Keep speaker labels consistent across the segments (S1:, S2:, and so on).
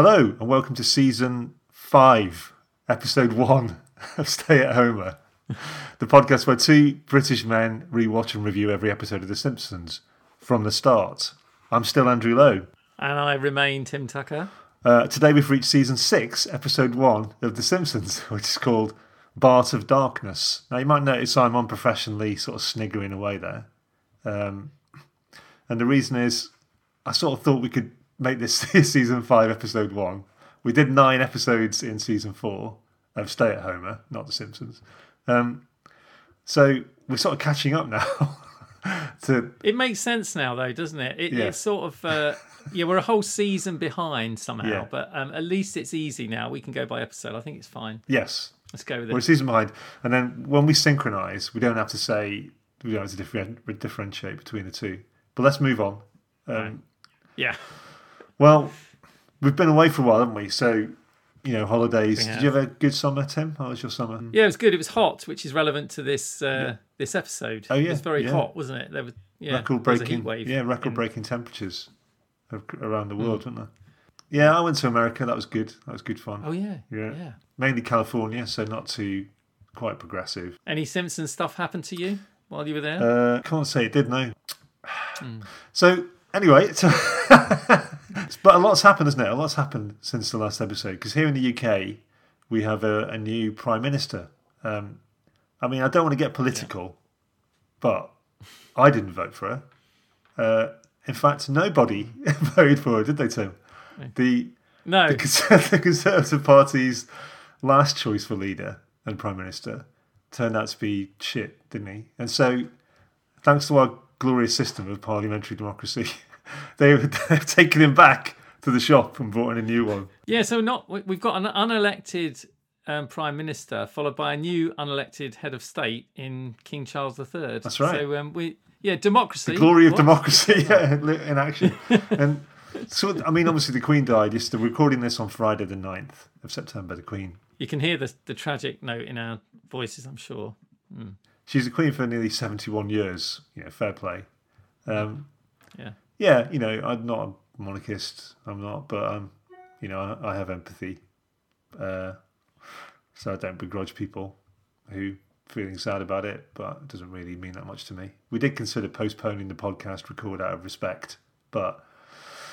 S1: Hello, and welcome to season five, episode one of Stay at Homer, the podcast where two British men rewatch and review every episode of The Simpsons from the start. I'm still Andrew Lowe.
S2: And I remain Tim Tucker.
S1: Uh, today we've reached season six, episode one of The Simpsons, which is called Bart of Darkness. Now you might notice I'm unprofessionally sort of sniggering away there. Um, and the reason is I sort of thought we could make this season five, episode one. We did nine episodes in season four of Stay at Homer, not The Simpsons. Um, so we're sort of catching up now. to
S2: It makes sense now, though, doesn't it? it
S1: Yeah.
S2: It's sort of, uh, yeah, we're a whole season behind somehow,
S1: Yeah.
S2: but um, at least it's easy now. We can go by episode. I think it's fine.
S1: yes,
S2: Let's go with
S1: we're a season behind, and then when we synchronise, we don't have to say we don't have to differentiate between the two. But let's move on. Um,
S2: Yeah.
S1: Well, we've been away for a while, haven't we? So, you know, holidays.
S2: We
S1: Did you have a good summer, Tim? How was your summer?
S2: Yeah, it was good. It was hot, which is relevant to this uh, this episode.
S1: Oh, yeah,
S2: It was very
S1: yeah.
S2: hot, wasn't it? There was, yeah,
S1: record
S2: there was a
S1: breaking,
S2: wave.
S1: yeah, record
S2: in-
S1: breaking temperatures around the
S2: Hmm.
S1: world, weren't there? Yeah, I went to America. That was good. That was good fun.
S2: Oh, yeah.
S1: Yeah.
S2: Yeah.
S1: Mainly California, so not too quite progressive.
S2: Any Simpsons stuff happened to you while you were there?
S1: Uh, can't say it did, no.
S2: Hmm.
S1: So anyway, so but a lot's happened, hasn't it? A lot's happened since the last episode. Because here in the UK, we have a, a new prime minister. Um, I mean, I don't want to get political, but I didn't vote for her. Uh, in fact, nobody voted for her, did they, Tim? The
S2: no.
S1: the, the Conservative Party's last choice for leader and prime minister turned out to be shit, didn't he? And so, thanks to our glorious system of parliamentary democracy, they, they've taken him back to the shop and brought in a new one.
S2: Yeah, so not we- we've got an unelected um, prime minister followed by a new unelected head of state in King Charles III.
S1: That's right.
S2: So um, we yeah democracy.
S1: The Glory of
S2: What?
S1: democracy yeah, in action. and so, I mean, obviously, the Queen died. Just we're recording this on Friday, the 9th of September. The Queen.
S2: You can hear the the tragic note in our voices, I'm sure.
S1: She's the Queen for nearly 71 years. You know, fair play. Um,
S2: Yeah.
S1: Yeah, you know, I'm not a monarchist. I'm not, but um, you know, I, I have empathy. Uh, so I don't begrudge people who feeling sad about it, but it doesn't really mean that much to me. We did consider postponing the podcast record out of respect, but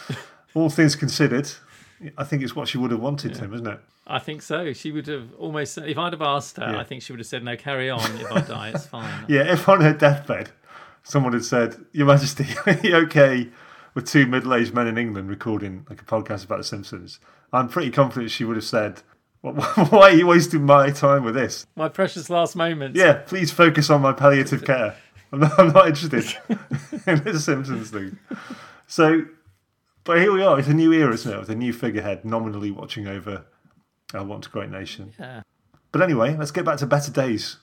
S1: all things considered, I think it's what she would have wanted, Tim, isn't it?
S2: I think so. She would have almost if I'd have asked her,
S1: Yeah.
S2: I think she would have said, "No, carry on. If I die, it's fine."
S1: Yeah, if on her deathbed someone had said, Your Majesty, are you okay with two middle aged men in England recording like a podcast about The Simpsons? I'm pretty confident she would have said, Why are you wasting my time with this?
S2: My precious last moments.
S1: Yeah, please focus on my palliative care. I'm not, I'm not interested in this Simpsons thing. So, but here we are. It's a new era, isn't it? With a new figurehead nominally watching over our once great nation.
S2: Yeah.
S1: But anyway, let's get back to better days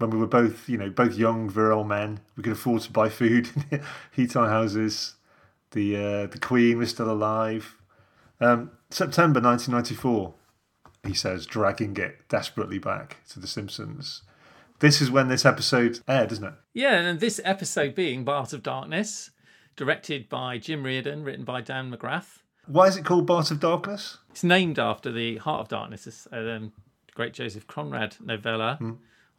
S1: when we were both, you know, both young, virile men. We could afford to buy food, heat our houses. The uh, the Queen was still alive. Um, September 1994, he says, dragging it desperately back to The Simpsons. This is when this episode aired, isn't it?
S2: Yeah, and this episode being Bart of Darkness, directed by Jim Reardon, written by Dan McGrath.
S1: Why is it called Bart of Darkness?
S2: It's named after the Heart of Darkness, uh, um, great Joseph Conrad novella,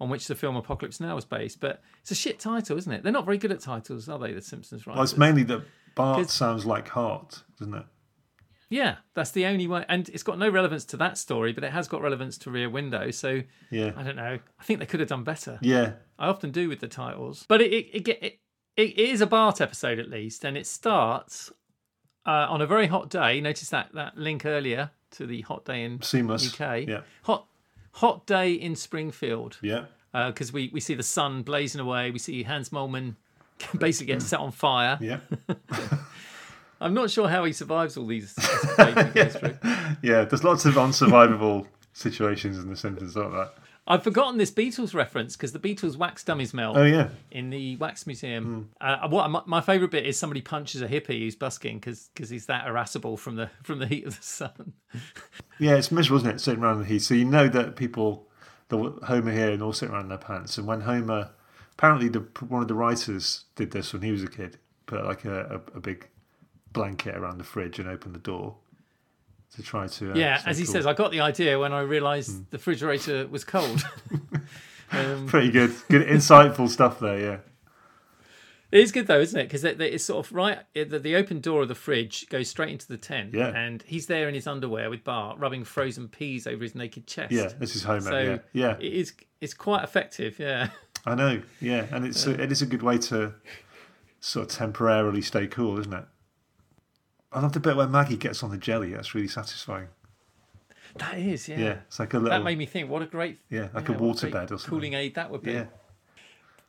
S2: on which the film Apocalypse Now is based. But it's a shit title, isn't it? They're not very good at titles, are they? The Simpsons writers.
S1: Well, it's mainly that Bart sounds like heart, doesn't it?
S2: yeah, that's the only way, and it's got no relevance to that story, but it has got relevance to Rear Window. So
S1: Yeah.
S2: I don't know. I think they could have done better.
S1: Yeah.
S2: I often do with the titles, but it it it, it, it is a Bart episode at least, and it starts uh, on a very hot day. Notice that that link earlier to the hot day in
S1: Seamless.
S2: UK.
S1: Yeah.
S2: Hot hot day in Springfield
S1: Yeah.
S2: Because we we see the sun blazing away. We see Hans Moleman basically get set on fire.
S1: Yeah.
S2: I'm not sure how he survives all these. escapades he goes through.
S1: Yeah. There's lots of unsurvivable situations in The Simpsons, aren't there?
S2: I've forgotten this Beatles reference because the Beatles wax dummies melt
S1: Oh, yeah.
S2: in the wax museum.
S1: Hmm.
S2: Uh, what my, my favourite bit is somebody punches a hippie who's busking because he's that irascible from the from the heat of the sun.
S1: Yeah, it's miserable, isn't it? Sitting around in the heat. So you know that people, the Homer here, and all sitting around in their pants. And when Homer, apparently, the one of the writers did this when he was a kid, put like a, a, a big blanket around the fridge and opened the door. to try to. Uh,
S2: Yeah, as he
S1: cool.
S2: says, I got the idea when I realised
S1: Hmm.
S2: the refrigerator was cold. um,
S1: Pretty good, good, insightful stuff there. Yeah,
S2: it is good though, isn't it? Because it's sort of right. The, open door of the fridge goes straight into the tent,
S1: Yeah.
S2: and he's there in his underwear with Bart, rubbing frozen peas over his naked chest.
S1: yeah. This is Homer.
S2: So
S1: yeah, yeah.
S2: it is. It's quite effective. Yeah.
S1: I know. Yeah, and it's a, it is a good way to sort of temporarily stay cool, isn't it? I love the bit where Maggie gets on the jelly. That's really satisfying.
S2: That is. Yeah.
S1: Yeah, it's like a little.
S2: That made me think. What a great.
S1: yeah, like
S2: yeah,
S1: a waterbed or something.
S2: Cooling aid that would be.
S1: Yeah,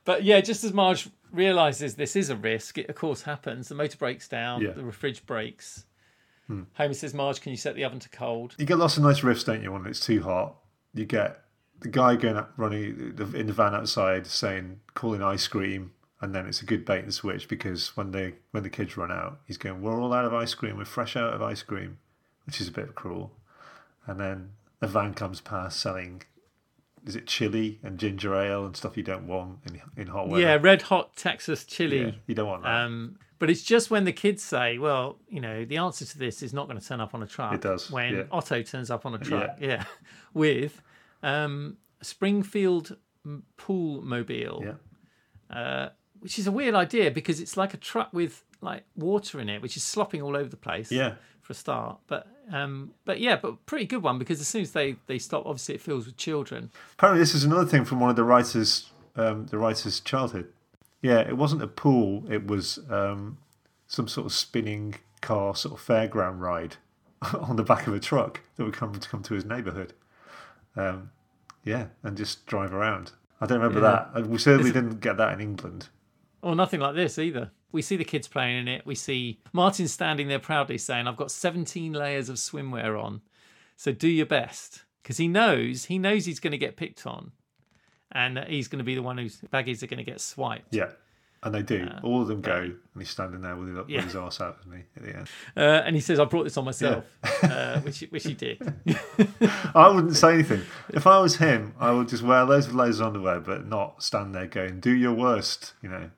S2: But yeah, just as Marge realizes this is a risk, it of course happens. The motor breaks down.
S1: Yeah. Hmm.
S2: The fridge breaks. Homer says, "Marge, can you set the oven to cold?"
S1: you get lots of nice riffs, don't you? When it's too hot, you get the guy going up, running in the van outside, saying, calling ice cream, and then it's a good bait and switch because when they when the kids run out, he's going, "We're all out of ice cream. We're fresh out of ice cream," which is a bit cruel. And then a van comes past selling, is it chili and ginger ale and stuff you don't want in in hot weather?
S2: Yeah, red hot Texas chili.
S1: Yeah, you don't want that.
S2: Um, but it's just when the kids say, "Well, you know, the answer to this is not going to turn up on a truck."
S1: It does,
S2: When
S1: yeah.
S2: Otto turns up on a truck, yeah, with um, Springfield pool mobile,
S1: yeah,
S2: uh, which is a weird idea because it's like a truck with like water in it, which is slopping all over the place.
S1: yeah.
S2: For a start, but um, but yeah, but pretty good one because as soon as they they stop, obviously it fills with children.
S1: Apparently, this is another thing from one of the writers, um, the writer's childhood. Yeah, it wasn't a pool; it was um, some sort of spinning car, sort of fairground ride on the back of a truck that would come to come to his neighbourhood. Um, yeah, and just drive around. I don't remember
S2: Yeah.
S1: that. We certainly didn't get that in England.
S2: Or nothing like this either. We see the kids playing in it. We see Martin standing there proudly saying, I've got 17 layers of swimwear on. So do your best. Because he knows, he knows he's going to get picked on. And that he's going to be the one whose baggies are going to get swiped.
S1: Yeah, and they do. All of them go, and he's standing there with, his- with his arse out, isn't he? At the end.
S2: Uh, and he says, I brought this on myself, uh, which, he- which he did.
S1: I wouldn't say anything. If I was him, I would just wear loads of layers of underwear, but not stand there going, "Do your worst," you know.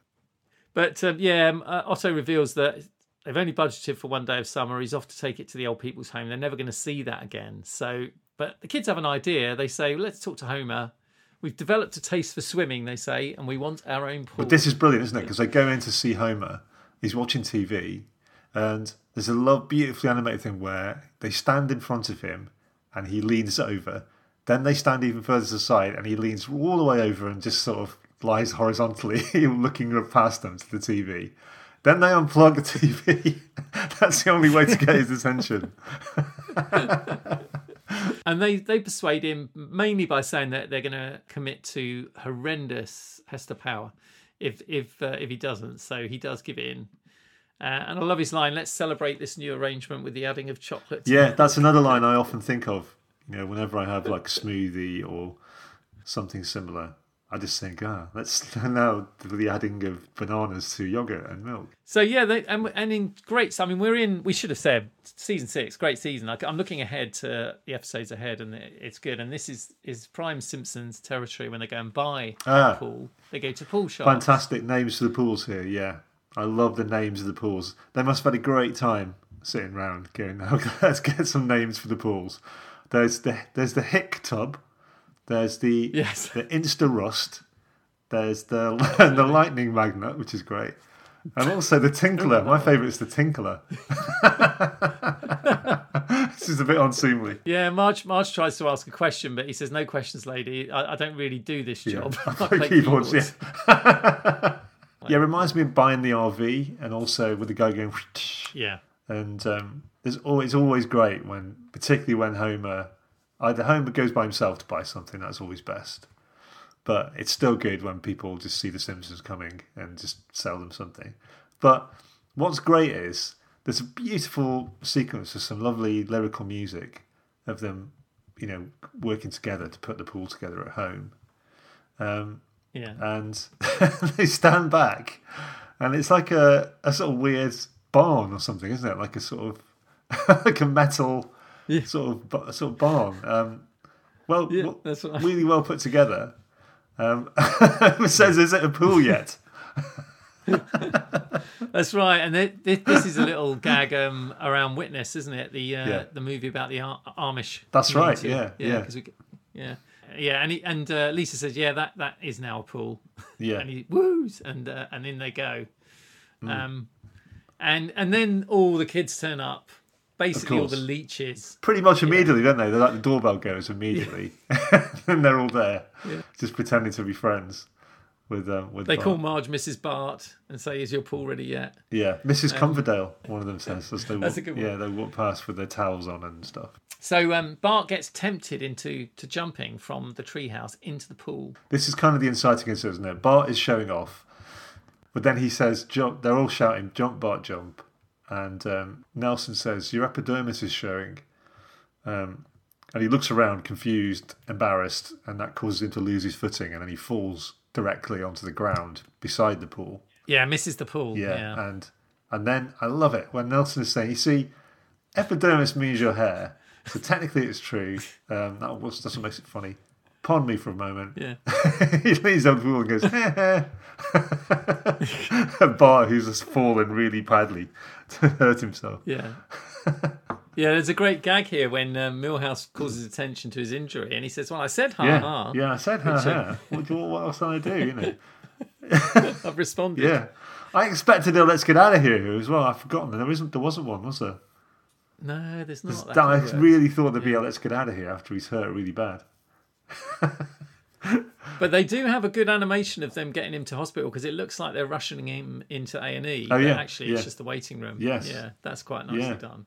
S2: But um, yeah, um, uh, Otto reveals that they've only budgeted for one day of summer. He's off to take it to the old people's home. They're never going to see that again. So, but the kids have an idea. They say, "Let's talk to Homer." We've developed a taste for swimming, they say, and we want our own pool.
S1: But this is brilliant, isn't it? Because they go in to see Homer. He's watching TV, and there's a love, beautifully animated thing where they stand in front of him, and he leans over. Then they stand even further to the side, and he leans all the way over and just sort of lies horizontally, looking up past them to the TV. Then they unplug the TV. That's the only way to get his attention.
S2: and they they persuade him mainly by saying that they're going to commit to horrendous pester power if if uh, if he doesn't. So he does give in. Uh, and I love his line. Let's celebrate this new arrangement with the adding of chocolate.
S1: Yeah, that's another line I often think of. You know, whenever I have like a smoothie or something similar, I just think, ah, let's now the adding of bananas to yogurt and milk.
S2: So yeah, they, and and in great. I mean, we're in. We should have said season six, great season. I, I'm looking ahead to the episodes ahead, and it's good. And this is is prime Simpsons territory when they go and buy
S1: Ah.
S2: pool. They go to pool shops.
S1: Fantastic names for the pools here. Yeah, I love the names of the pools. They must have had a great time sitting round going, now let's get some names for the pools. There's the there's the Hick Tub. There's the
S2: Yes.
S1: the Insta Rust. There's the the Lightning Magnet, which is great. And also the Tinkler. My favourite is the Tinkler. this is a bit unseemly.
S2: Yeah, Marge Marge tries to ask a question, but he says, "No questions, lady. I, I don't really do this job. I play
S1: Keyboards,
S2: keyboards."
S1: yeah. yeah, it reminds me of buying the RV and also with the guy going
S2: Yeah.
S1: and um, there's always it's always great when particularly when Homer either Homer goes by himself to buy something, that's always best. But it's still good when people just see the Simpsons coming and just sell them something. But what's great is there's a beautiful sequence of some lovely lyrical music of them, you know, working together to put the pool together at home. Um,
S2: Yeah.
S1: and they stand back, and it's like a, a sort of weird barn or something, isn't it? Like a sort of like a metal
S2: Yeah.
S1: sort of sort of barn. Um, well,
S2: Yeah,
S1: well, really well put together. Um, says, "Is it a pool yet?"
S2: That's right, and th- th- this is a little gag um, around Witness, isn't it? The uh,
S1: Yeah.
S2: the movie about the Ar- Amish.
S1: That's right, yeah, yeah.
S2: we, yeah, yeah, and he, and uh, Lisa says, "Yeah, that that is now a pool,"
S1: Yeah.
S2: and he woos, and uh, and in they go,
S1: Hmm.
S2: um, and and then all the kids turn up, basically all the leeches.
S1: Pretty much immediately, don't they? They're like the doorbell goes immediately, and they're all there, just pretending to be friends with um, with.
S2: They
S1: Bart.
S2: call Marge Mrs. Bart and say, "Is your pool ready yet?"
S1: Yeah, Mrs. Coverdale. One of them says as they
S2: That's
S1: walk,
S2: a good one.
S1: Yeah, they walk past with their towels on and stuff.
S2: So um, Bart gets tempted into to jumping from the treehouse into the pool.
S1: This is kind of the inciting incident, isn't it? Bart is showing off, but then he says, "Jump!" They're all shouting, "Jump, Bart, jump!" And um, Nelson says, "Your epidermis is showing." Um, and he looks around, confused, embarrassed, and that causes him to lose his footing, and then he falls directly onto the ground beside the pool.
S2: Yeah, misses the pool.
S1: Yeah,
S2: Yeah,
S1: and and then I love it when Nelson is saying, "You see, epidermis means your hair, so technically it's true." Um, that was, that's what makes it funny. Pardon me for a moment.
S2: yeah.
S1: he leans over the pool and goes, and Bart, who's just fallen really badly to hurt himself.
S2: Yeah. Yeah, there's a great gag here when um, Milhouse calls his attention to his injury, and he says, "Well, I said ha
S1: Yeah,
S2: ha.
S1: yeah. I said, "Ha
S2: uh,
S1: ha." What, do- what else can I do? You know.
S2: I've responded."
S1: Yeah. I expected a "Let's get out of here" as well. I've forgotten. There isn't. There wasn't one, was there?
S2: No, there's not. That
S1: I really thought there'd be a "Let's get out of here" after he's hurt really bad.
S2: But they do have a good animation of them getting him to hospital because it looks like they're rushing him into A and E.
S1: Oh, yeah,
S2: actually,
S1: yeah.
S2: it's just the waiting room.
S1: Yes.
S2: yeah, that's quite nicely
S1: Yeah.
S2: done.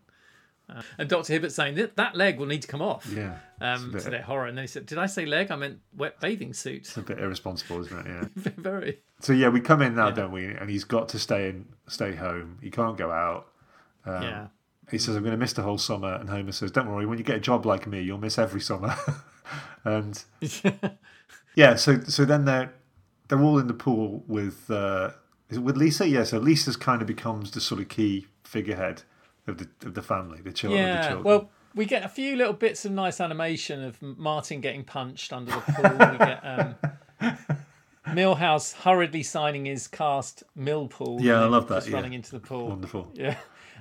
S2: Uh, and Doctor Hibbert saying that that leg will need to come off.
S1: Yeah.
S2: Um,
S1: a
S2: to their horror, and they said, "Did I say leg? I meant wet bathing suit."
S1: It's a bit irresponsible, isn't it? Yeah.
S2: Very.
S1: So yeah, we come in now, don't we? And he's got to stay in, stay home. He can't go out. Um,
S2: yeah.
S1: He says, "I'm going to miss the whole summer." And Homer says, "Don't worry. When you get a job like me, you'll miss every summer." and yeah, so so then they're they're all in the pool with uh, is it with Lisa. Yeah, so Lisa's kind of becomes the sort of key figurehead of the of the family, the children. of the
S2: Yeah,
S1: children.
S2: well, we get a few little bits of nice animation of Martin getting punched under the pool. we get um, Milhouse hurriedly signing his cast Millpool.
S1: Yeah, I love that,
S2: Just
S1: yeah.
S2: running into the pool.
S1: wonderful.
S2: Yeah,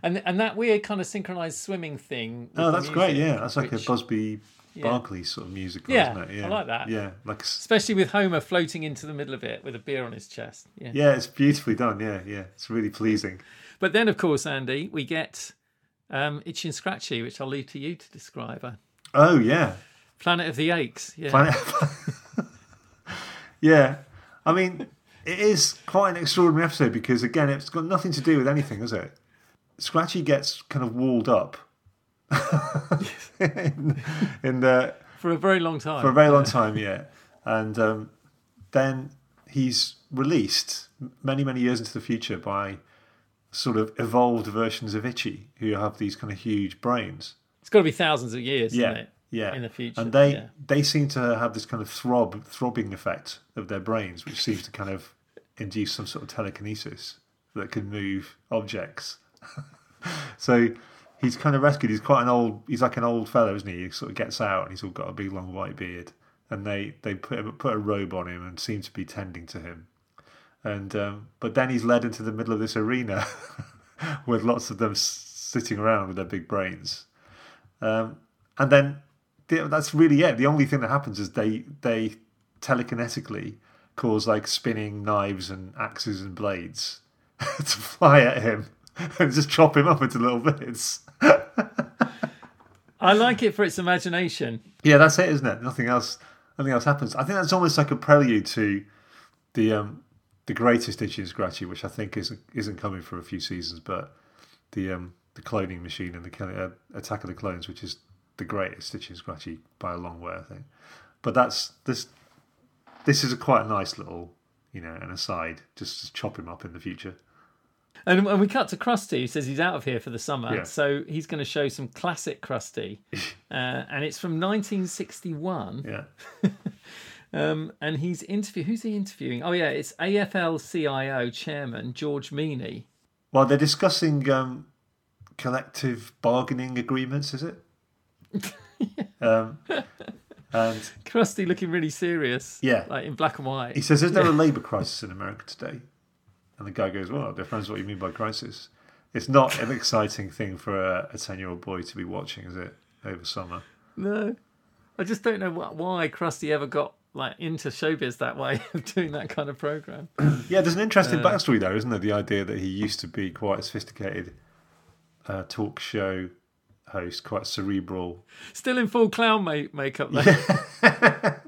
S2: and and that weird kind of synchronized swimming thing.
S1: Oh, that's great. Yeah, that's like
S2: which-
S1: a Busby Berkeley sort of musical,
S2: Yeah,
S1: isn't it?
S2: I like that.
S1: Yeah, like s-
S2: Especially with Homer floating into the middle of it with a beer on his chest. Yeah.
S1: yeah, it's beautifully done. Yeah, yeah, it's really pleasing.
S2: But then, of course, Andy, we get um, Itchy and Scratchy, which I'll leave to you to describe.
S1: Oh yeah,
S2: Planet of the Aches. Yeah.
S1: Planet. yeah, I mean, it is quite an extraordinary episode because again, it's got nothing to do with anything, has it? Scratchy gets kind of walled up in, in the
S2: For a very long time.
S1: for a very long time, yeah, and um, then he's released many many years into the future by sort of evolved versions of Itchy who have these kind of huge brains.
S2: It's got to be thousands of years,
S1: Yeah,
S2: isn't it?
S1: yeah.
S2: In the future.
S1: and they
S2: yeah.
S1: they seem to have this kind of throb throbbing effect of their brains, which seems to kind of induce some sort of telekinesis that can move objects. so he's kind of rescued. He's quite an old. He's like an old fellow, isn't he? He sort of gets out and he's all got a big long white beard, and they they put him, put a robe on him and seem to be tending to him. And um, but then he's led into the middle of this arena with lots of them sitting around with their big brains. Um, and then that's really it. The only thing that happens is they they telekinetically cause like spinning knives and axes and blades to fly at him and just chop him up into little bits.
S2: I like it for its imagination.
S1: Yeah, that's it, isn't it? Nothing else. Nothing else happens. I think that's almost like a prelude to the um, the greatest Itchy and Scratchy, which I think isn't isn't coming for a few seasons, but the um, the cloning machine and the uh, Attack of the Clones, which is the greatest Itchy and Scratchy by a long way, I think. But that's this. This is a quite a nice little, you know, an aside. Just to chop him up in the future.
S2: And when we cut to Krusty, who says he's out of here for the summer,
S1: Yeah.
S2: so he's going to show some classic Krusty, uh, and it's from 1961.
S1: Yeah,
S2: Um, and he's interview. Who's he interviewing? Oh yeah, it's AFL-CIO chairman George Meany.
S1: well, they're discussing um, collective bargaining agreements. Is it? um, and
S2: Krusty looking really serious.
S1: Yeah.
S2: like in black and white.
S1: He says, "Is there a labour crisis in America today?" And the guy goes, "Well, it depends what you mean by crisis." It's not an exciting thing for a ten-year-old boy to be watching, is it? Over summer.
S2: No, I just don't know why Krusty ever got like into showbiz that way of doing that kind of program.
S1: Yeah, there's an interesting backstory there, isn't there? The idea that he used to be quite a sophisticated uh, talk show host, quite cerebral.
S2: Still in full clown ma- makeup though.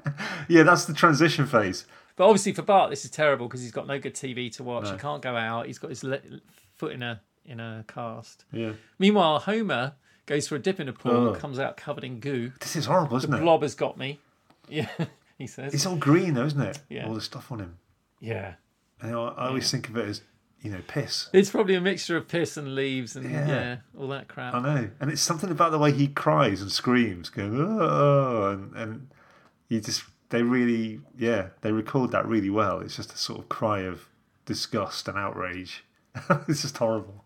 S1: Yeah, that's the transition phase.
S2: But obviously for Bart, this is terrible because he's got no good TV to watch. He can't go out. He's got his le- foot in a in a cast.
S1: Yeah,
S2: Meanwhile, Homer goes for a dip in a pool,
S1: Oh.
S2: comes out covered in goo.
S1: this is horrible, isn't it?
S2: Blob has got me. Yeah, he says.
S1: It's all green, though, isn't it?
S2: Yeah.
S1: All the stuff on him.
S2: Yeah.
S1: And I, I always think of it as, you know, piss.
S2: It's probably a mixture of piss and leaves and yeah,
S1: Yeah.
S2: all that crap.
S1: I know, and it's something about the way he cries and screams, going oh, and and you just they really, yeah, they record that really well. It's just a sort of cry of disgust and outrage. it's just horrible.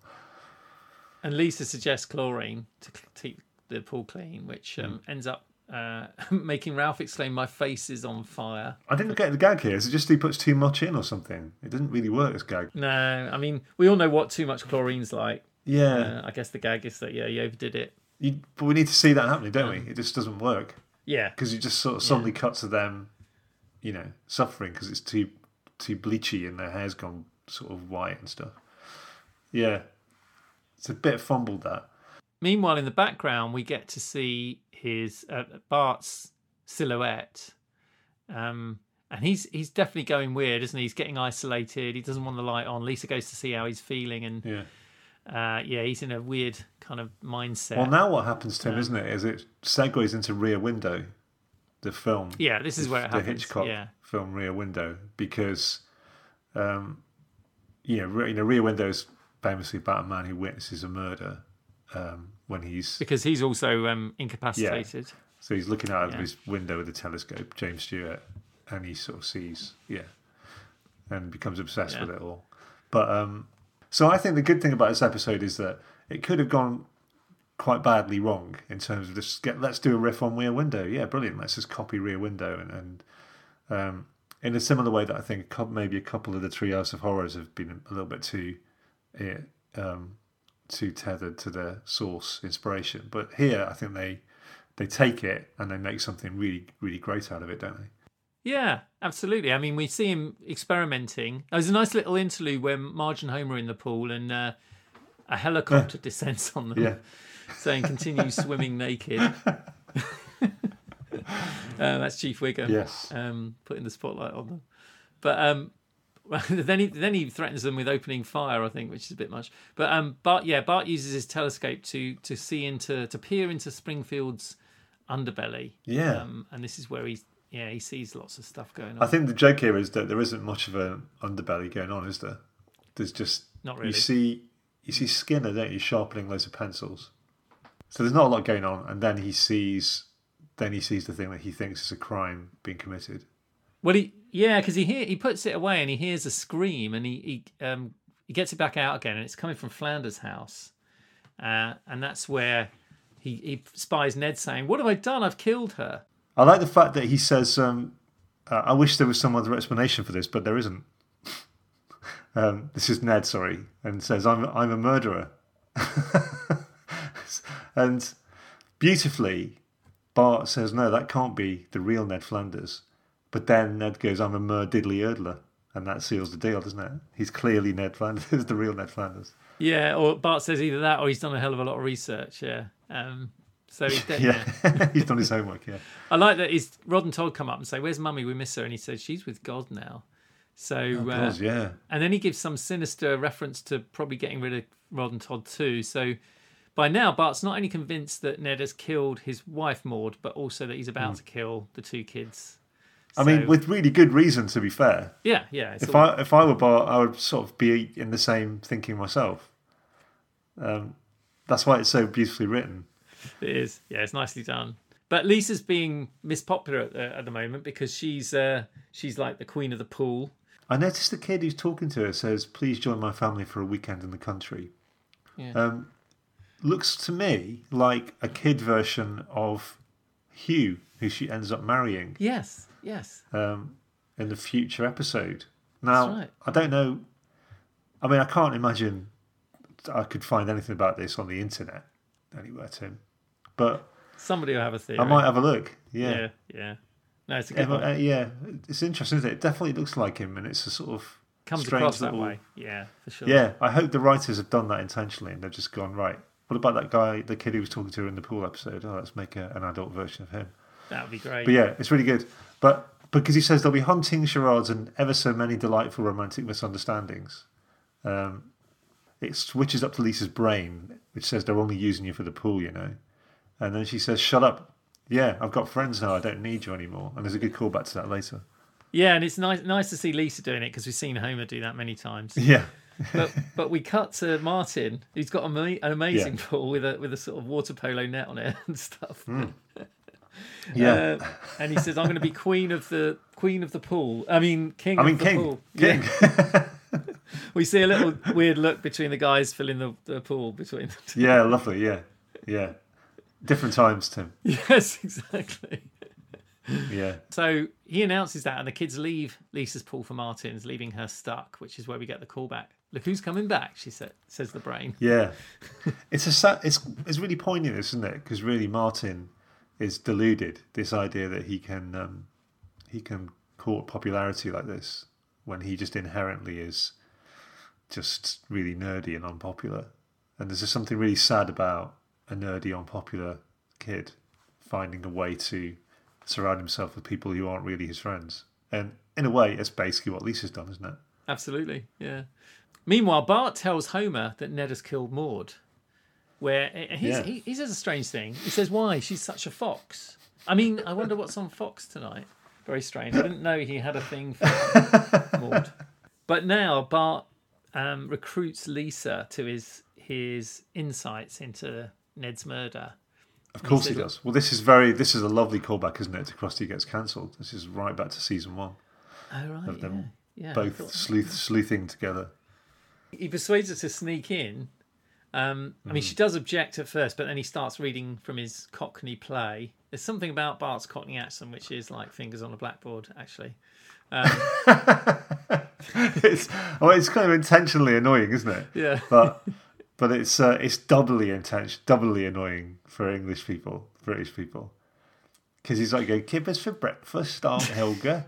S2: And Lisa suggests chlorine to keep the pool clean, which um,
S1: Hmm.
S2: ends up uh, making Ralph exclaim, "My face is on fire."
S1: I didn't get the gag here. Is it just he puts too much in or something? It doesn't really work as gag.
S2: No, I mean we all know what too much chlorine's like.
S1: Yeah,
S2: Uh, I guess the gag is that yeah, you overdid it.
S1: you, but we need to see that happening, don't we? It just doesn't work
S2: Yeah,
S1: because you just sort of suddenly cut to them, you know, suffering because it's too too bleachy and their hair's gone sort of white and stuff. Yeah, it's a bit fumbled that.
S2: Meanwhile, in the background, we get to see his uh, Bart's silhouette, um, and he's he's definitely going weird, isn't he? He's getting isolated. He doesn't want the light on. Lisa goes to see how he's feeling, and
S1: Yeah.
S2: Uh, yeah, he's in a weird kind of mindset.
S1: Well, now what happens to him, isn't it? Is it segues into Rear Window, the film?
S2: yeah, this is where it
S1: the
S2: happens.
S1: Hitchcock
S2: Yeah,
S1: film Rear Window, because, um, you know, you know, Rear Window is famously about a man who witnesses a murder um, when he's
S2: because he's also um, incapacitated.
S1: so he's looking out of
S2: Yeah.
S1: his window with a telescope, James Stewart, and he sort of sees, yeah, and becomes obsessed
S2: Yeah.
S1: with it all. But um, so I think the good thing about this episode is that it could have gone quite badly wrong in terms of just get let's do a riff on Rear Window. Yeah, brilliant. Let's just copy Rear Window and, and um, in a similar way that I think maybe a couple of the Treehouse of Horrors have been a little bit too eh, um, too tethered to the source inspiration. But here, I think they they take it and they make something really really great out of it, don't they?
S2: Yeah, absolutely. I mean, we see him experimenting. There's a nice little interlude where Marge and Homer are in the pool and uh, a helicopter descends on them,
S1: Yeah.
S2: saying "Continue swimming naked." uh, that's Chief Wiggum.
S1: Yes.
S2: um, putting the spotlight on them. But um, then he then he threatens them with opening fire, I think, which is a bit much. But um, Bart, yeah, Bart uses his telescope to to see into to peer into Springfield's underbelly.
S1: Yeah.
S2: um, and this is where he's yeah he sees lots of stuff going on.
S1: I think the joke here is that there isn't much of an underbelly going on, is there? There's just
S2: Not really.
S1: You see, you see Skinner, don't you, sharpening loads of pencils. So there's not a lot going on, and then he sees, then he sees the thing that he thinks is a crime being committed.
S2: Well, he yeah, because he hear he puts it away and he hears a scream and he he um he gets it back out again and it's coming from Flanders' house, uh, and that's where he he spies Ned saying, "What have I done? I've killed her."
S1: I like the fact that he says, um, uh, "I wish there was some other explanation for this, but there isn't." um, this is Ned, sorry, and says, "I'm I'm a murderer," and beautifully, Bart says, "No, that can't be the real Ned Flanders." But then Ned goes, "I'm a mur erdler," and that seals the deal, doesn't it? He's clearly Ned Flanders, the real Ned Flanders.
S2: Yeah, or Bart says either that or he's done a hell of a lot of research. Yeah. Um, so he's de- yeah.
S1: He's done his homework. Yeah,
S2: I like that. His Rod and Todd come up and say, "Where's Mummy? We miss her." And he says, "She's with God now." So, uh,
S1: Does, yeah.
S2: and then he gives some sinister reference to probably getting rid of Rod and Todd too. So, by now, Bart's not only convinced that Ned has killed his wife Maud, but also that he's about to kill the two kids.
S1: I mean, with really good reason, to be fair.
S2: yeah, yeah.
S1: If
S2: all-
S1: I if I were Bart, I would sort of be in the same thinking myself. Um, that's why it's so beautifully written.
S2: It is. Yeah, it's nicely done. But Lisa's being Miss Popular at the, at the moment because she's uh, she's like the queen of the pool.
S1: I noticed the kid who's talking to her says, "Please join my family for a weekend in the country."
S2: Yeah.
S1: Um, looks to me like a kid version of Hugh, who she ends up marrying
S2: Yes, yes.
S1: um, in the future episode. Now,
S2: right.
S1: I don't know I mean, I can't imagine I could find anything about this on the internet anywhere, Tim. But
S2: Somebody will have a theory.
S1: I might have a look.
S2: Yeah,
S1: Yeah.
S2: yeah. No, it's a
S1: Yeah,
S2: good one.
S1: uh, yeah, it's interesting, isn't it? It definitely looks like him, and it's a sort of
S2: Comes
S1: strange
S2: across that way. Yeah, for sure.
S1: Yeah, I hope the writers have done that intentionally, and they've just gone right. What about that guy, the kid who was talking to her in the pool episode? Oh, let's make a, an adult version of him.
S2: That would be great.
S1: But yeah, it's really good. But because he says there'll be hunting charades and ever so many delightful romantic misunderstandings, um, it switches up to Lisa's brain, which says they're only using you for the pool, you know. And then she says, "Shut up." Yeah, I've got friends now. I don't need you anymore. And there's a good callback to that later.
S2: Yeah, and it's nice nice to see Lisa doing it because we've seen Homer do that many times.
S1: Yeah,
S2: but but we cut to Martin, who's got a, an amazing
S1: Yeah.
S2: pool with a with a sort of water polo net on it and stuff.
S1: Hmm. yeah.
S2: Uh, and he says, "I'm going to be queen of the queen of the pool. I mean, king.
S1: I mean,
S2: of the
S1: King,
S2: pool."
S1: King.
S2: Yeah. We see a little weird look between the guys filling the, the pool between. Two.
S1: yeah, lovely. Yeah, yeah. Different times, Tim.
S2: Yes, exactly.
S1: Yeah,
S2: So he announces that, and the kids leave Lisa's pool for Martin's, leaving her stuck, which is where we get the callback. Look who's coming back, she said, says the brain.
S1: yeah. It's a sad, it's it's really poignant, isn't it? Because really, Martin is deluded. This idea that he can um, he can court popularity like this when he just inherently is just really nerdy and unpopular. And there's just something really sad about a nerdy, unpopular kid finding a way to surround himself with people who aren't really his friends. And in a way, it's basically what Lisa's done, isn't it?
S2: Absolutely, yeah. Meanwhile, Bart tells Homer that Ned has killed Maud. Where uh, he's,
S1: Yeah.
S2: he, he says a strange thing. He says, "Why? She's such a fox." I mean, I wonder what's on Fox tonight. Very strange. I didn't know he had a thing for Maud. But now Bart um, recruits Lisa to his his insights into Ned's murder.
S1: Of course he does. Well, this is very. This is a lovely callback, isn't it? To Krusty gets cancelled. This is right back to season one.
S2: Oh right,
S1: Of them
S2: yeah, yeah.
S1: Both sleuth sleuthing together.
S2: he persuades her to sneak in. Um, I mean,
S1: Hmm.
S2: she does object at first, but then he starts reading from his Cockney play. There's something about Bart's Cockney accent which is like fingers on a blackboard, actually.
S1: it's well, it's kind of intentionally annoying, isn't it?
S2: Yeah.
S1: But but it's uh, it's doubly intense, doubly annoying for English people, British people, because he's like, "Go kippers for breakfast, Aunt Helga.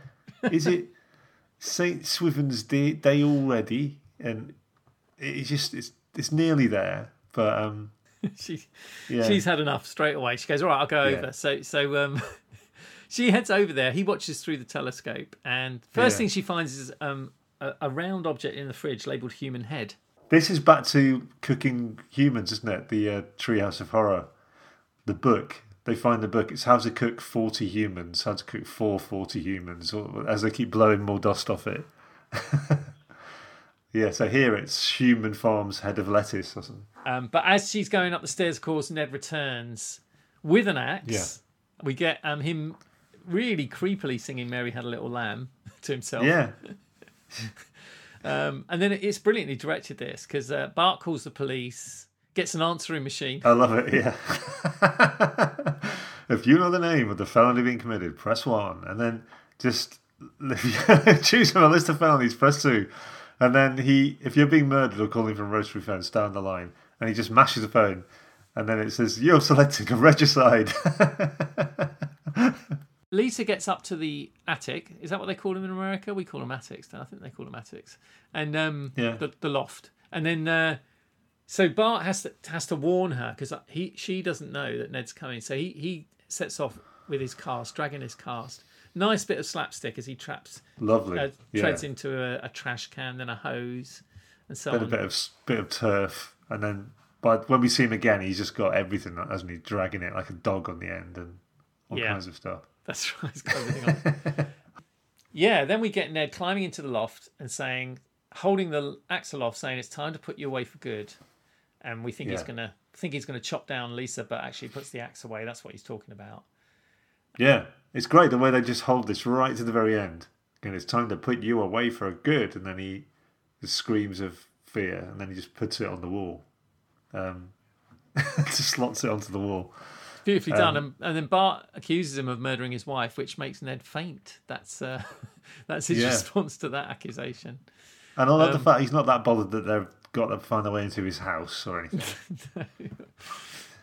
S1: Is it Saint Swithin's day, day already?" And it's just it's it's nearly there, but um,
S2: she
S1: yeah,
S2: she's had enough straight away. She goes, "All right, I'll go
S1: Yeah.
S2: over." So so um, she heads over there. He watches through the telescope, and first
S1: Yeah.
S2: thing she finds is um, a, a round object in the fridge labeled "human head."
S1: This is back to cooking humans, isn't it? The uh, Treehouse of Horror, the book. They find the book. It's how to cook forty humans, how to cook for forty humans, or, as they keep blowing more dust off it. yeah, so here it's human farms head of lettuce or something.
S2: Um, but as she's going up the stairs, of course, Ned returns with an axe.
S1: Yeah.
S2: We get um, him really creepily singing "Mary Had a Little Lamb" to himself.
S1: Yeah,
S2: Um, and then it's brilliantly directed this because uh, Bart calls the police, gets an answering machine.
S1: I love it. Yeah. if you know the name of the felony being committed, press one, and then just choose from a list of felonies, press two, and then he, if you're being murdered or calling from rotary phones down the line, and he just mashes the phone, and then it says you're selected a regicide.
S2: Lisa gets up to the attic. Is that what they call them in America? We call them attics. I think they call them attics. And um,
S1: Yeah.
S2: the, the loft. And then uh, so Bart has to has to warn her because he she doesn't know that Ned's coming. So he he sets off with his cast, dragging his cast. Nice bit of slapstick as he traps
S1: Lovely.
S2: uh,
S1: yeah.
S2: treads into a, a trash can, then a hose, and so
S1: Then a bit of bit of turf, and then but when we see him again, he's just got everything, hasn't he? Dragging it like a dog on the end and all
S2: Yeah.
S1: kinds of stuff.
S2: That's right. It's got everything on. yeah, then we get Ned climbing into the loft and saying, holding the axe aloft, saying it's time to put you away for good. And we think he's gonna think he's gonna chop down Lisa, but actually puts the axe away. That's what he's talking about.
S1: Yeah, it's great the way they just hold this right to the very end. And it's time to put you away for good, and then he screams of fear, and then he just puts it on the wall. Um, just slots it onto the wall.
S2: Beautifully done.
S1: Um,
S2: And, and then Bart accuses him of murdering his wife, which makes Ned faint. That's uh, that's his
S1: Yeah.
S2: response to that accusation.
S1: And I love
S2: Um,
S1: the fact he's not that bothered that they've got to find their way into his house or anything.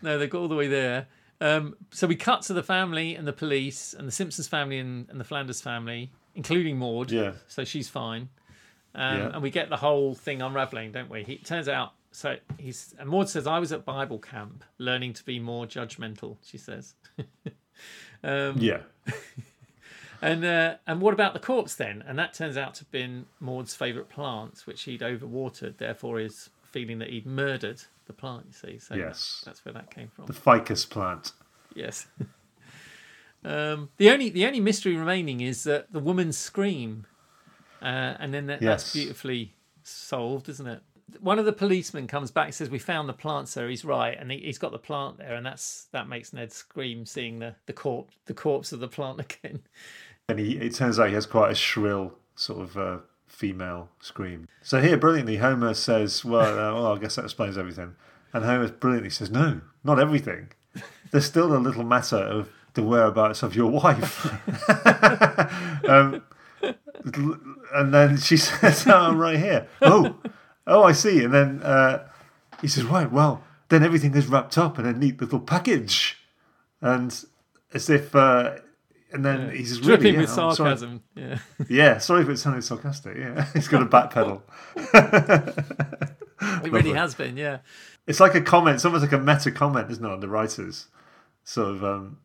S2: No, they got all the way there. Um, so we cut to the family and the police and the Simpsons family and, and the Flanders family, including Maud.
S1: Yeah.
S2: So she's fine. Um,
S1: Yeah.
S2: And we get the whole thing unraveling, don't we? He it turns out. So he's and Maud says, "I was at Bible camp, learning to be more judgmental." She says. um,
S1: yeah.
S2: And uh, and what about the corpse then? And that turns out to have been Maud's favourite plant, which he'd overwatered. Therefore, is feeling that he'd murdered the plant. You see, so
S1: Yes.
S2: that's where that came from.
S1: The ficus plant.
S2: Yes. um, the only the only mystery remaining is that the woman's scream, uh, and then that, that's beautifully solved, isn't it? One of the policemen comes back and says, "We found the plant, sir." He's right, and he, he's got the plant there, and that's that makes Ned scream, seeing the the corpse the corpse of the plant again.
S1: And he, it turns out he has quite a shrill sort of uh, female scream. So here, brilliantly, Homer says, well, uh, well, I guess that explains everything. And Homer brilliantly says, no, not everything. There's still a little matter of the whereabouts of your wife. um, and then she says, oh, I'm right here. Oh, oh, I see. And then uh, he says, right, well, then everything is wrapped up in a neat little package. And as if... Uh, and then he says, really,
S2: dripping
S1: yeah,
S2: with
S1: I'm sorry."
S2: sarcasm. Yeah,
S1: Yeah, sorry if it sounded sarcastic. Yeah, he's got a backpedal.
S2: it really has been. Yeah,
S1: It's like a comment. It's almost like a meta comment, isn't it, on the writers? Sort of um,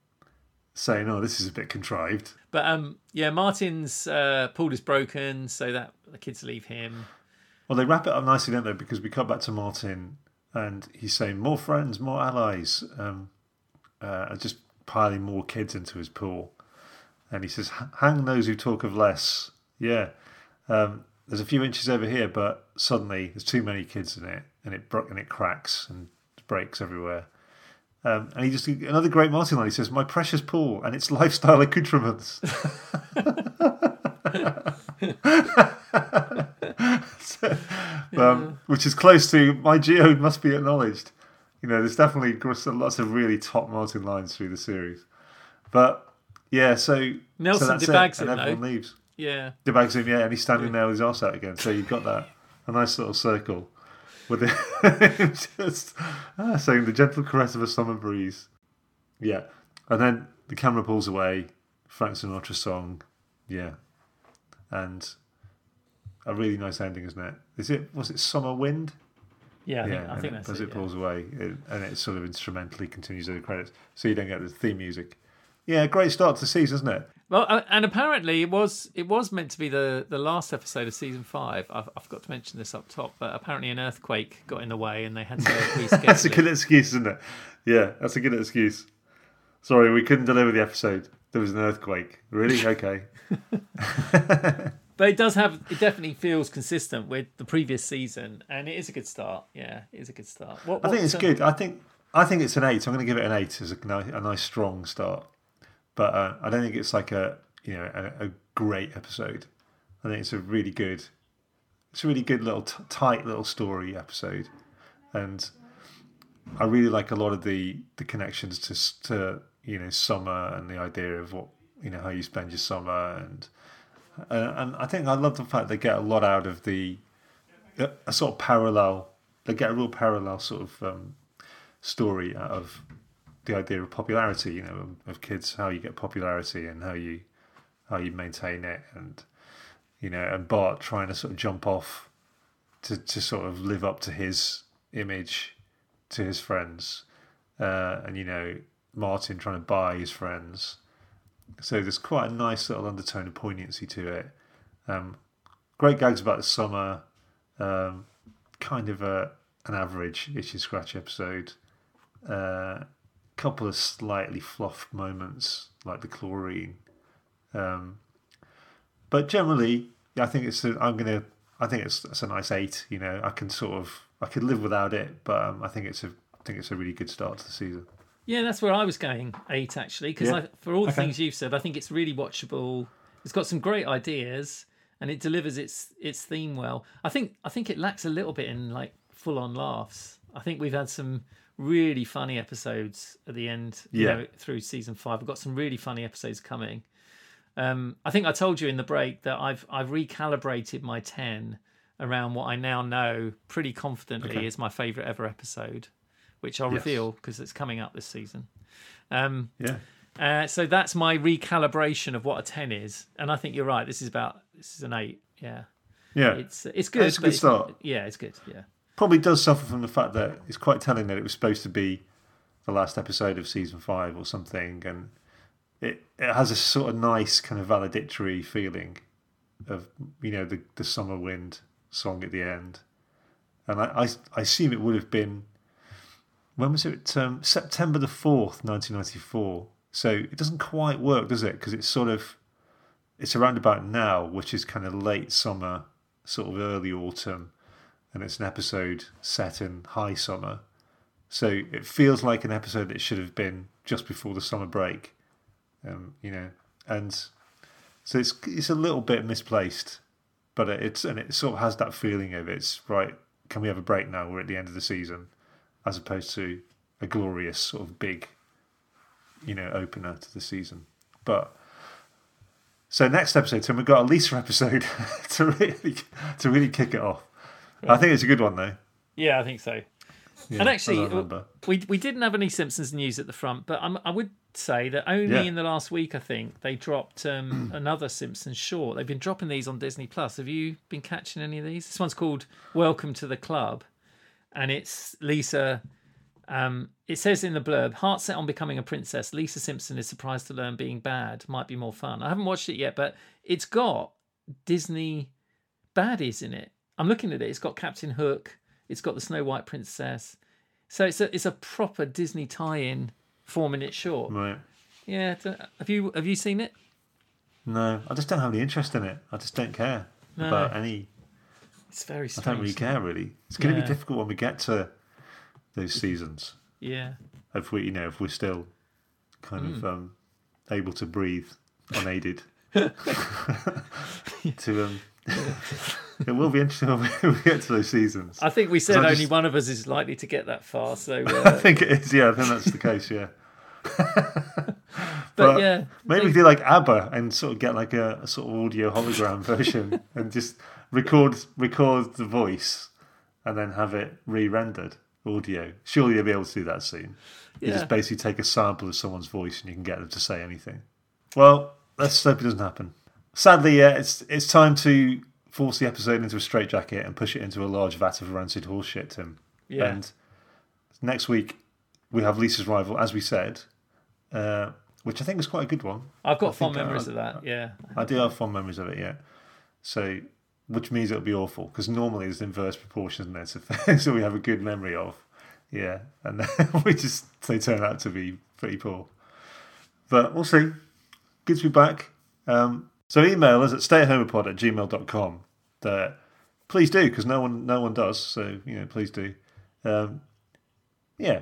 S1: saying, "Oh, this is a bit contrived."
S2: but um, yeah, Martin's uh, pool is broken, so that the kids leave him.
S1: Well, they wrap it up nicely, don't they? Because we cut back to Martin, and he's saying, "More friends, more allies," um, uh, just piling more kids into his pool. And he says, "Hang those who talk of less." Yeah, um, there's a few inches over here, but suddenly there's too many kids in it, and it bro- and it cracks and breaks everywhere. Um, and he just another great Martin line. He says, "My precious pool and its lifestyle accoutrements." So, um, which is close to my geode must be acknowledged. You know, there's definitely lots of really top Martin lines through the series, but yeah. So
S2: Nelson
S1: so that's it,
S2: debags
S1: and
S2: him,
S1: everyone
S2: though.
S1: leaves.
S2: Yeah,
S1: Debags him, yeah, and he's standing there with his arse out again. So you've got that a nice little circle with it just ah, saying the gentle caress of a summer breeze. Yeah, and then the camera pulls away. Frank Sinatra song, yeah, and a really nice ending, isn't it? Is it was it Summer Wind?
S2: yeah, I think,
S1: yeah,
S2: I think
S1: it-
S2: that's
S1: as
S2: it.
S1: it
S2: yeah.
S1: pulls away, it, and it sort of instrumentally continues the credits, so you don't get the theme music. Yeah, great start to the season, isn't it?
S2: Well, uh, and apparently it was it was meant to be the the last episode of season five. I've, I forgot to mention this up top, but apparently an earthquake got in the way and they had to reschedule.
S1: That's a good excuse, isn't it? Yeah, that's a good excuse. Sorry, we couldn't deliver the episode. There was an earthquake. Really? Okay.
S2: But it does have it definitely feels consistent with the previous season, and it is a good start. Yeah, it is a good start. What,
S1: I think it's
S2: uh,
S1: good. I think I think it's an eight. I'm going to give it an eight as a nice, a nice strong start. But uh, I don't think it's like a you know a, a great episode. I think it's a really good, it's a really good little t- tight little story episode, and I really like a lot of the the connections to to you know summer and the idea of what you know how you spend your summer and uh, and I think I love the fact they get a lot out of the a, a sort of parallel. They get a real parallel sort of um, story out of the idea of popularity. You know, of, of kids, how you get popularity and how you how you maintain it, and you know, and Bart trying to sort of jump off to to sort of live up to his image to his friends, uh, and you know, Martin trying to buy his friends. So there's quite a nice little undertone of poignancy to it. Um, great gags about the summer. Um, kind of a an average itchy scratch episode. A uh, couple of slightly fluff moments like the chlorine. Um, but generally, I think it's. A, I'm gonna. I think it's, it's a nice eight. You know, I can sort of. I could live without it, but um, I think it's a. I think it's a really good start to the season.
S2: Yeah, that's where I was going. Eight actually, because
S1: Yeah.
S2: for all the
S1: Okay.
S2: things you've said, I think it's really watchable. It's got some great ideas, and it delivers its its theme well. I think I think it lacks a little bit in like full on laughs. I think we've had some really funny episodes at the end. You know, through season five, we've got some really funny episodes coming. Um, I think I told you in the break that I've I've recalibrated my ten around what I now know pretty confidently
S1: Okay.
S2: is my favourite ever episode, which I'll
S1: Yes.
S2: reveal because it's coming up this season. Um,
S1: Yeah.
S2: uh, so that's my recalibration of what a ten is, and I think you're right. This is about this is an eight. Yeah,
S1: Yeah.
S2: it's it's good.
S1: It's a good start.
S2: Yeah, it's good. Yeah,
S1: Probably does suffer from the fact that it's quite telling that it was supposed to be the last episode of season five or something, and it it has a sort of nice kind of valedictory feeling of you know the the summer wind song at the end, and I I, I assume it would have been when was it um, September the fourth, nineteen ninety four. So it doesn't quite work, does it? Because it's sort of it's around about now, which is kind of late summer, sort of early autumn, and it's an episode set in high summer. So it feels like an episode that should have been just before the summer break, um, you know, and so it's it's a little bit misplaced, but it's and it sort of has that feeling of it's right. Can we have a break now? We're at the end of the season, as opposed to a glorious sort of big, you know, opener to the season. But so next episode, Tim, we've got a Lisa episode to really to really kick it off. I think it's a good one though.
S2: yeah, I think so.
S1: Yeah,
S2: and actually,
S1: remember.
S2: we we didn't have any Simpsons news at the front, but I'm, I would say that only
S1: Yeah.
S2: in the last week, I think they dropped um, another Simpsons short. They've been dropping these on Disney Plus. Have you been catching any of these? This one's called "Welcome to the Club," and it's Lisa. Um, it says in the blurb, "Heart set on becoming a princess, Lisa Simpson is surprised to learn being bad might be more fun." I haven't watched it yet, but it's got Disney baddies in it. I'm looking at it. It's got Captain Hook. It's got the Snow White Princess. So it's a it's a proper Disney tie-in four minute short.
S1: right.
S2: Yeah, have you have you seen it?
S1: No, I just don't have any interest in it. I just don't care
S2: No.
S1: about any.
S2: It's very
S1: I don't really care really. It's going to
S2: Yeah.
S1: be difficult when we get to those seasons.
S2: Yeah,
S1: If we, you know, if we're still kind
S2: Hmm.
S1: of um, able to breathe unaided. to um, it will be interesting when we get to those seasons.
S2: I think we said only
S1: just-
S2: one of us is likely to get that far. So,
S1: I
S2: uh,
S1: think it is. Yeah, I think that's the case. Yeah.
S2: but,
S1: but
S2: yeah,
S1: Maybe we do like ABBA and sort of get like a, a sort of audio hologram version and just record record the voice and then have it re-rendered audio. Surely you'll be able to do that soon. You
S2: Yeah.
S1: just basically take a sample of someone's voice and you can get them to say anything. Well, let's hope it doesn't happen. Sadly, yeah, it's it's time to force the episode into a straitjacket and push it into a large vat of rancid horseshit, Tim.
S2: yeah.
S1: And next week we have Lisa's rival, as we said, uh, which I think is quite a good one.
S2: I've got
S1: I
S2: fond
S1: think, uh,
S2: memories of that. Yeah,
S1: I do have fond memories of it, yeah. So, which means it'll be awful because normally there's inverse proportion, isn't there? So that we have a good memory of, yeah, and we just they turn out to be pretty poor. But we'll see. Good to be back. Um, so email us at stayathomeapod at gmail.com. Uh, please do because no one no one does. So you know, please do. Um, yeah,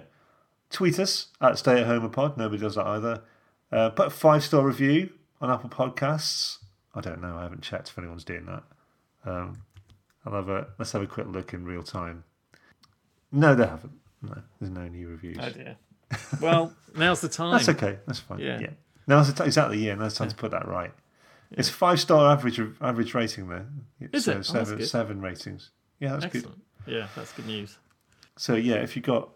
S1: tweet us at stayathomeapod. Nobody does that either. Uh, put a five star review on Apple Podcasts. I don't know. I haven't checked if anyone's doing that. Um, I'll have a let's have a quick look in real time. No, they haven't. No, there's no new reviews.
S2: oh dear. Well, now's the time.
S1: That's okay. That's fine.
S2: Yeah.
S1: Yeah. Now's the t- exactly. Yeah. Now's the time to put that right. It's five star average average rating there.
S2: Is
S1: so
S2: it? Oh, that's
S1: seven ratings. Yeah, that's good.
S2: Yeah, that's good news.
S1: So yeah, if you got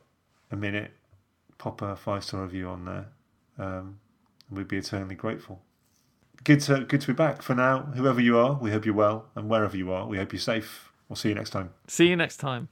S1: a minute, pop a five star review on there. Um, we'd be eternally grateful. Good to good to be back. For now, whoever you are, we hope you're well, and wherever you are, we hope you're safe. We'll see you next time.
S2: See you next time.